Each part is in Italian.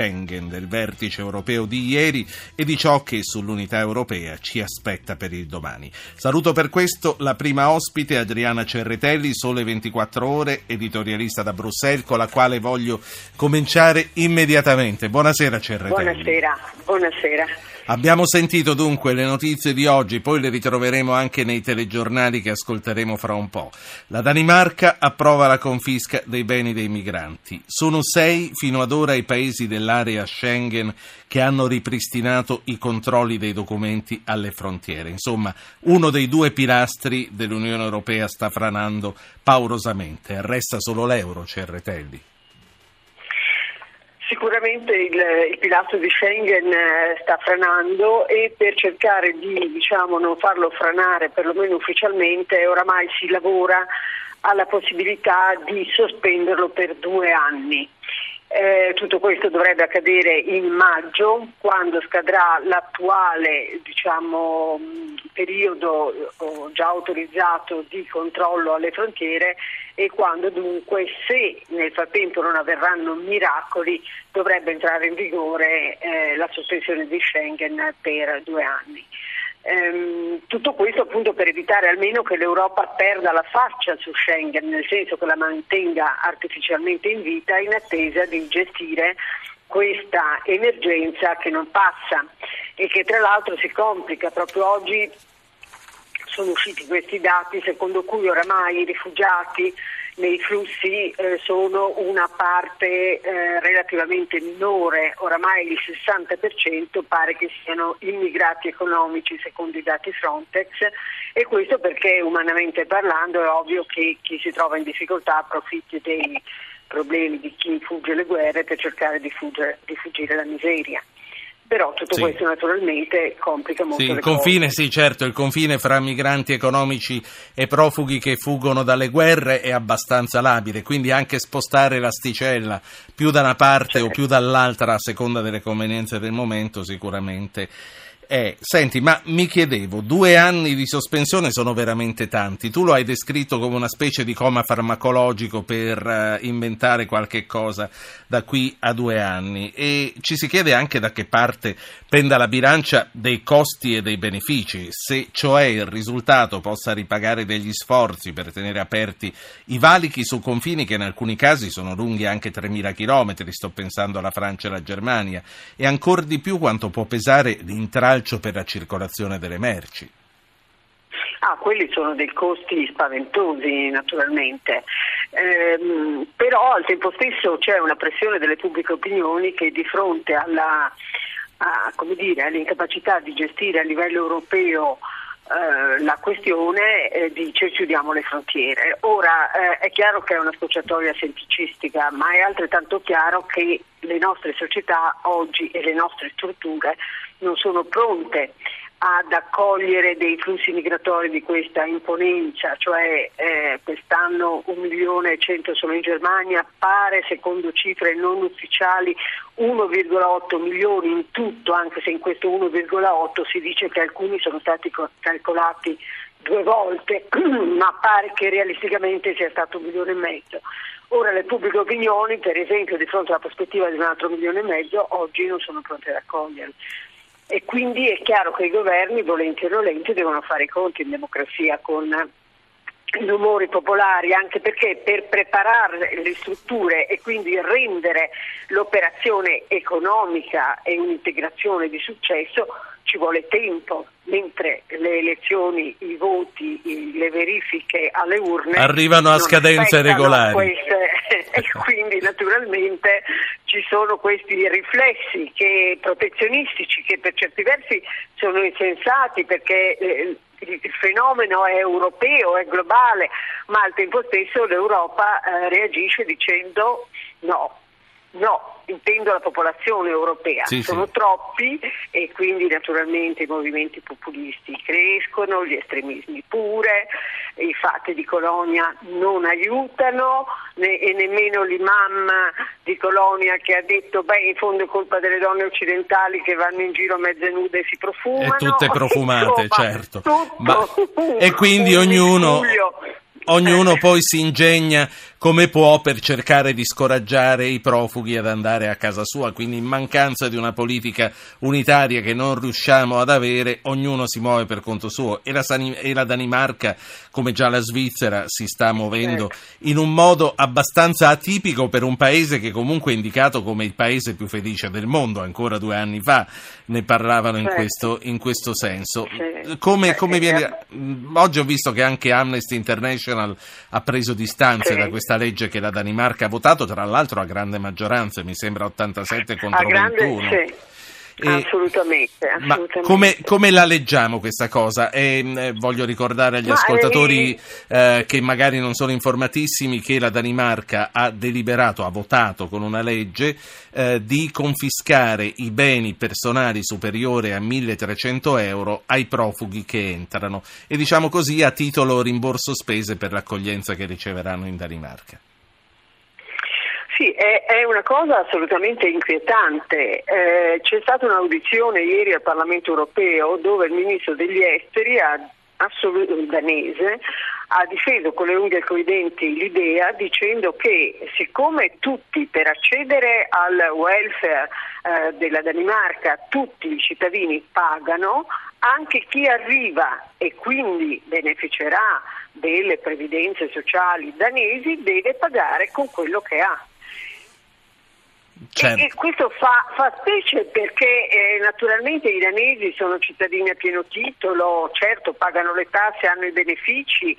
Schengen, del vertice europeo di ieri e di ciò che sull'unità europea ci aspetta per il domani. Saluto per questo la prima ospite Adriana Cerretelli, Sole 24 ore, editorialista da Bruxelles, con la quale voglio cominciare immediatamente. Buonasera Cerretelli. Buonasera, buonasera. Abbiamo sentito dunque le notizie di oggi, poi le ritroveremo anche nei telegiornali che ascolteremo fra un po'. La Danimarca approva la confisca dei beni dei migranti. Sono sei fino ad ora i paesi dell'area Schengen che hanno ripristinato i controlli dei documenti alle frontiere. Insomma, uno dei due pilastri dell'Unione Europea sta franando paurosamente. Resta solo l'euro, Cerretelli. Sicuramente il, il, pilastro di Schengen eh, sta franando e per cercare di diciamo, non farlo franare, perlomeno ufficialmente, oramai si lavora alla possibilità di sospenderlo per due anni. Eh, tutto questo dovrebbe accadere in maggio, quando scadrà l'attuale diciamo, periodo eh, già autorizzato di controllo alle frontiere e quando dunque, se nel frattempo non avverranno miracoli, dovrebbe entrare in vigore eh, la sospensione di Schengen per due anni. Ehm, tutto questo appunto per evitare almeno che l'Europa perda la faccia su Schengen, nel senso che la mantenga artificialmente in vita in attesa di gestire questa emergenza che non passa e che tra l'altro si complica. Proprio oggi sono usciti questi dati secondo cui oramai i rifugiati nei flussi eh, sono una parte eh, relativamente minore, oramai il 60% pare che siano immigrati economici secondo i dati Frontex e questo perché umanamente parlando è ovvio che chi si trova in difficoltà approfitti dei problemi di chi fugge le guerre per cercare di, fuggere, di fuggire la miseria però tutto sì. questo naturalmente complica molto sì, il confine, cose. Sì, certo, il confine fra migranti economici e profughi che fuggono dalle guerre è abbastanza labile, quindi anche spostare l'asticella più da una parte certo. o più dall'altra a seconda delle convenienze del momento sicuramente è, senti, ma mi chiedevo, due anni di sospensione sono veramente tanti, tu lo hai descritto come una specie di coma farmacologico per uh, inventare qualche cosa da qui a due anni. E ci si chiede anche da che parte penda la bilancia dei costi e dei benefici, se cioè il risultato possa ripagare degli sforzi per tenere aperti i valichi su confini che in alcuni casi sono lunghi anche 3.000 km, sto pensando alla Francia e alla Germania, e ancora di più quanto può pesare l'intralcio calcio per la circolazione delle merci. Ah, quelli sono dei costi spaventosi naturalmente, ehm, però al tempo stesso c'è una pressione delle pubbliche opinioni che di fronte alla, a, dire, all'incapacità di gestire a livello europeo eh, la questione eh, dice chiudiamo le frontiere. Ora eh, è chiaro che è una scocciatoia semplicistica, ma è altrettanto chiaro che le nostre società oggi e le nostre strutture non sono pronte ad accogliere dei flussi migratori di questa imponenza, cioè eh, quest'anno un milione e cento solo in Germania, pare secondo cifre non ufficiali 1,8 milioni in tutto, anche se in questo 1,8 si dice che alcuni sono stati calcolati due volte, ma pare che realisticamente sia stato un milione e mezzo. Ora le pubbliche opinioni, per esempio, di fronte alla prospettiva di un altro milione e mezzo, oggi non sono pronte ad accoglierli e quindi è chiaro che i governi, volenti o nolenti, devono fare i conti in democrazia con gli umori popolari, anche perché per preparare le strutture e quindi rendere l'operazione economica e un'integrazione di successo ci vuole tempo, mentre le elezioni, i voti, le verifiche alle urne arrivano a scadenze regolari. Queste, e quindi naturalmente ci sono questi riflessi che, protezionistici che per certi versi sono insensati perché eh, il fenomeno è europeo, è globale, ma al tempo stesso l'Europa eh, reagisce dicendo no, no, intendo la popolazione europea, sì, sono sì. troppi e quindi naturalmente i movimenti populisti crescono, gli estremismi pure, i fatti di Colonia non aiutano né, e nemmeno l'imam di Colonia che ha detto beh in fondo è colpa delle donne occidentali che vanno in giro mezze nude e si profumano. E tutte profumate, Insomma, certo. Ma, e quindi ognuno... ognuno poi si ingegna come può per cercare di scoraggiare i profughi ad andare a casa sua, quindi in mancanza di una politica unitaria che non riusciamo ad avere, ognuno si muove per conto suo e la, e la Danimarca, come già la Svizzera, si sta muovendo certo. in un modo abbastanza atipico per un paese che comunque è indicato come il paese più felice del mondo, ancora due anni fa ne parlavano in, certo. questo, in questo, senso. Come, come viene... Oggi ho visto che anche Amnesty International ha preso distanze da questa questa legge che la Danimarca ha votato, tra l'altro a grande maggioranza, mi sembra 87 contro grande, 21. Sì. Assolutamente, assolutamente. Come, come, la leggiamo questa cosa? E, eh, voglio ricordare agli ma ascoltatori eh, eh, che magari non sono informatissimi che la Danimarca ha deliberato, ha votato con una legge eh, di confiscare i beni personali superiori a 1300 euro ai profughi che entrano e diciamo così a titolo rimborso spese per l'accoglienza che riceveranno in Danimarca. Sì, è, è, una cosa assolutamente inquietante. Eh, c'è stata un'audizione ieri al Parlamento europeo dove il ministro degli esteri ha assolut- danese ha difeso con le unghie e coi denti l'idea dicendo che siccome tutti per accedere al welfare eh, della Danimarca tutti i cittadini pagano, anche chi arriva e quindi beneficerà delle previdenze sociali danesi deve pagare con quello che ha. Certo. E, questo fa, fa, specie perché eh, naturalmente i danesi sono cittadini a pieno titolo, certo pagano le tasse, hanno i benefici,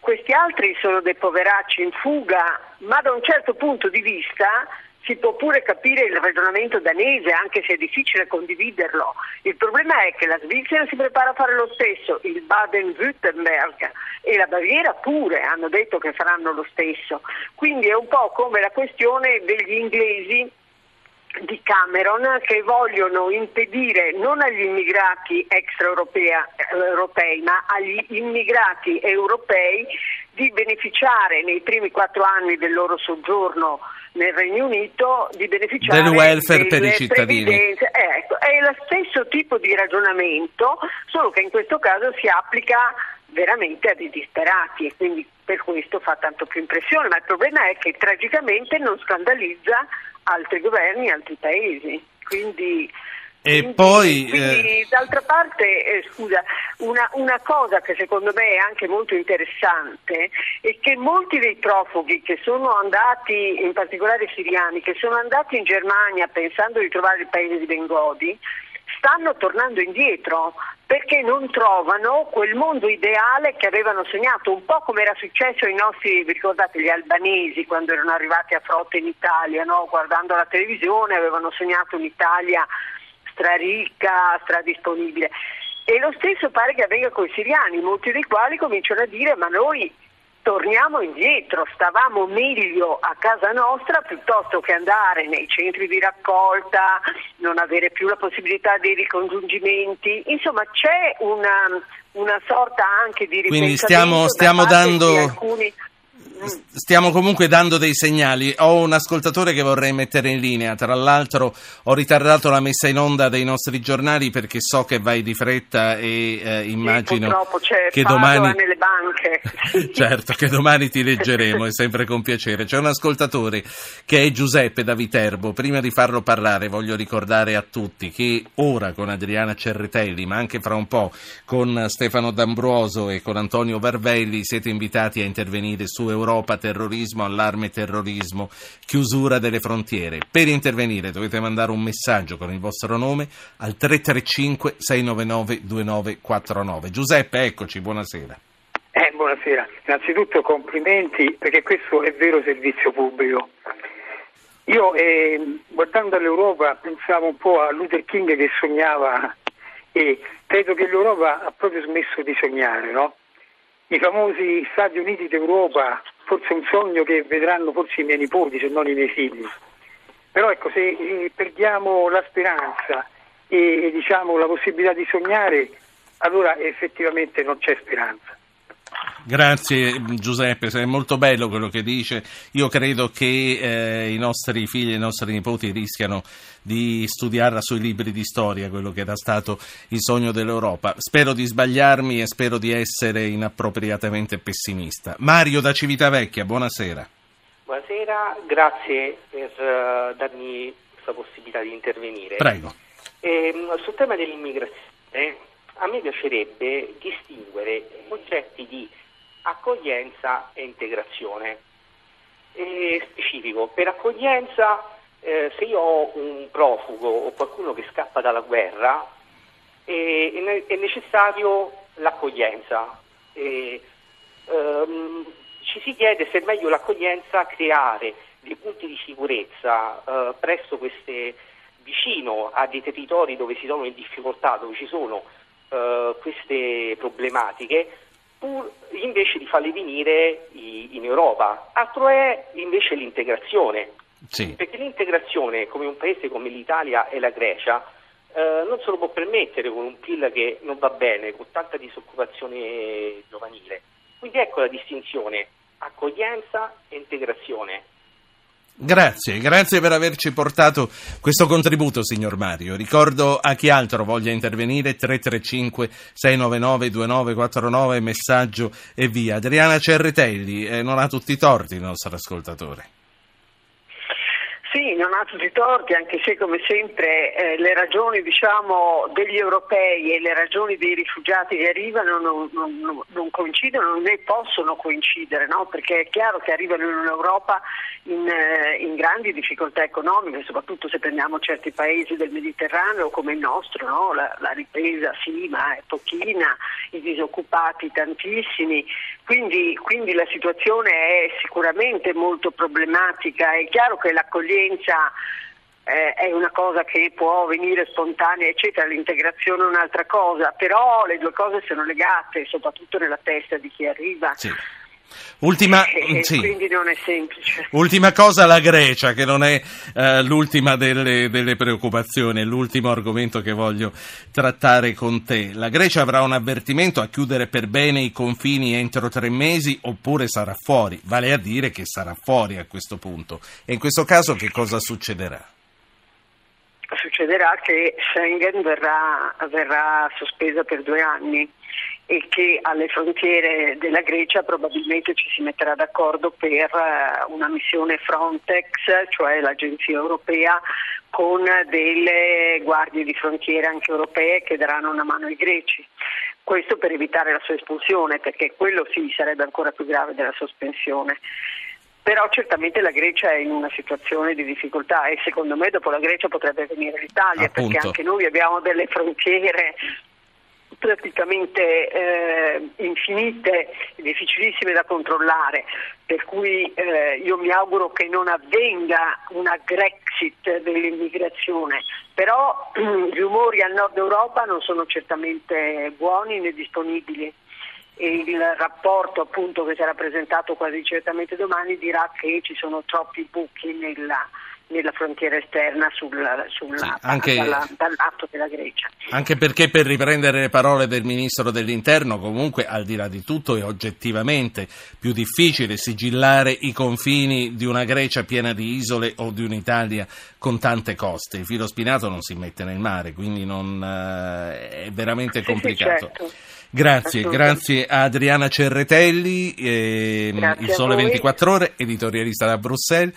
questi altri sono dei poveracci in fuga, ma da un certo punto di vista si può pure capire il ragionamento danese, anche se è difficile condividerlo. Il problema è che la Svizzera si prepara a fare lo stesso, il Baden-Württemberg e la Baviera pure hanno detto che faranno lo stesso. Quindi è un po' come la questione degli inglesi di Cameron che vogliono impedire non agli immigrati extraeuropei ma agli immigrati europei di beneficiare nei primi quattro anni del loro soggiorno nel Regno Unito di beneficiare del welfare per i cittadini. Ecco, è lo stesso tipo di ragionamento, solo che in questo caso si applica veramente a dei disperati e quindi per questo fa tanto più impressione, ma il problema è che tragicamente non scandalizza altri governi, altri paesi. Quindi e poi, quindi, eh... d'altra parte, eh, scusa, una, una, cosa che secondo me è anche molto interessante è che molti dei profughi che sono andati, in particolare siriani, che sono andati in Germania pensando di trovare il paese di Bengodi, stanno tornando indietro perché non trovano quel mondo ideale che avevano sognato, un po' come era successo ai nostri, vi ricordate, gli albanesi quando erano arrivati a frotte in Italia, no? guardando la televisione avevano sognato un'Italia straricca, stradisponibile. E lo stesso pare che avvenga con i siriani, molti dei quali cominciano a dire ma noi torniamo indietro, stavamo meglio a casa nostra piuttosto che andare nei centri di raccolta, non avere più la possibilità dei ricongiungimenti, insomma c'è una, una sorta anche di ripensamento Quindi stiamo, stiamo dando... Alcuni stiamo comunque dando dei segnali. Ho un ascoltatore che vorrei mettere in linea. Tra l'altro, ho ritardato la messa in onda dei nostri giornali perché so che vai di fretta e eh, immagino che domani. nelle banche. certo, che domani ti leggeremo, è sempre con piacere. C'è un ascoltatore che è Giuseppe da Viterbo. Prima di farlo parlare, voglio ricordare a tutti che ora con Adriana Cerretelli, ma anche fra un po' con Stefano D'Ambroso e con Antonio Varvelli, siete invitati a intervenire su Europa Europa, terrorismo, allarme terrorismo, chiusura delle frontiere. Per intervenire dovete mandare un messaggio con il vostro nome al 335 699 2949. Giuseppe, eccoci, buonasera. Eh, buonasera, innanzitutto complimenti perché questo è vero servizio pubblico. Io eh, guardando all'Europa pensavo un po' a Luther King che sognava e credo che l'Europa ha proprio smesso di sognare, no? I famosi Stati Uniti d'Europa forse un sogno che vedranno forse i miei nipoti, se non i miei figli. Però ecco, se eh, perdiamo la speranza e, e diciamo, la possibilità di sognare, allora effettivamente non c'è speranza. Grazie Giuseppe, è molto bello quello che dice. Io credo che eh, i nostri figli e i nostri nipoti rischiano di studiarla sui libri di storia, quello che era stato il sogno dell'Europa. Spero di sbagliarmi e spero di essere inappropriatamente pessimista. Mario da Civitavecchia, buonasera. Buonasera, grazie per uh, darmi questa possibilità di intervenire. Prego. Eh, sul tema dell'immigrazione, a me piacerebbe distinguere i concetti di accoglienza e integrazione. E specifico, per accoglienza, eh, se io ho un profugo o qualcuno che scappa dalla guerra, eh, è necessario l'accoglienza. E, ehm, ci si chiede se è meglio l'accoglienza creare dei punti di sicurezza eh, presso queste vicino a dei territori dove si sono in difficoltà, dove ci sono eh, queste problematiche, pur invece di farli venire in Europa. Altro è invece l'integrazione, sì. perché l'integrazione, come un paese come l'Italia e la Grecia, eh, non se lo può permettere con un PIL che non va bene, con tanta disoccupazione giovanile. Quindi ecco la distinzione, accoglienza e integrazione. Grazie, grazie per averci portato questo contributo, signor Mario. Ricordo a chi altro voglia intervenire 335 699 2949, messaggio e via. Adriana Cerretelli, eh, non ha tutti i torti il nostro ascoltatore. Sì, non ha tutti i torti, anche se come sempre eh, le ragioni diciamo, degli europei e le ragioni dei rifugiati che arrivano non, non, non coincidono né possono coincidere, no? perché è chiaro che arrivano in Europa in, eh, in, grandi difficoltà economiche, soprattutto se prendiamo certi paesi del Mediterraneo come il nostro, no? la, la, ripresa sì, ma è pochina, i disoccupati tantissimi, quindi, quindi la situazione è sicuramente molto problematica, è chiaro che l'accoglienza eh, è una cosa che può venire spontanea, eccetera, l'integrazione è un'altra cosa, però le due cose sono legate, soprattutto nella testa di chi arriva. Sì. Ultima, e, sì. quindi non è semplice. Ultima cosa, la Grecia, che non è uh, l'ultima delle, delle, preoccupazioni, l'ultimo argomento che voglio trattare con te. La Grecia avrà un avvertimento a chiudere per bene i confini entro tre mesi oppure sarà fuori, vale a dire che sarà fuori a questo punto. E in questo caso che cosa succederà? Succederà che Schengen verrà, verrà sospesa per due anni e che alle frontiere della Grecia probabilmente ci si metterà d'accordo per eh, una missione Frontex, cioè l'agenzia europea, con delle guardie di frontiera anche europee che daranno una mano ai greci. Questo per evitare la sua espulsione, perché quello sì sarebbe ancora più grave della sospensione. Però certamente la Grecia è in una situazione di difficoltà e secondo me dopo la Grecia potrebbe venire l'Italia, Appunto. perché anche noi abbiamo delle frontiere praticamente eh, infinite difficilissime da controllare, per cui eh, io mi auguro che non avvenga una Grexit dell'immigrazione, però gli umori al nord Europa non sono certamente buoni né disponibili. E il rapporto appunto che sarà presentato quasi certamente domani dirà che ci sono troppi buchi nella nella frontiera esterna sul, sul sì, anche, dalla, dall'atto della Grecia. Anche perché per riprendere le parole del Ministro dell'Interno, comunque al di là di tutto è oggettivamente più difficile sigillare i confini di una Grecia piena di isole o di un'Italia con tante coste. Il filo spinato non si mette nel mare, quindi non, uh, è veramente complicato. Sì, certo. Grazie, grazie a Adriana Cerretelli, eh, Il Sole 24 Ore, editorialista da Bruxelles.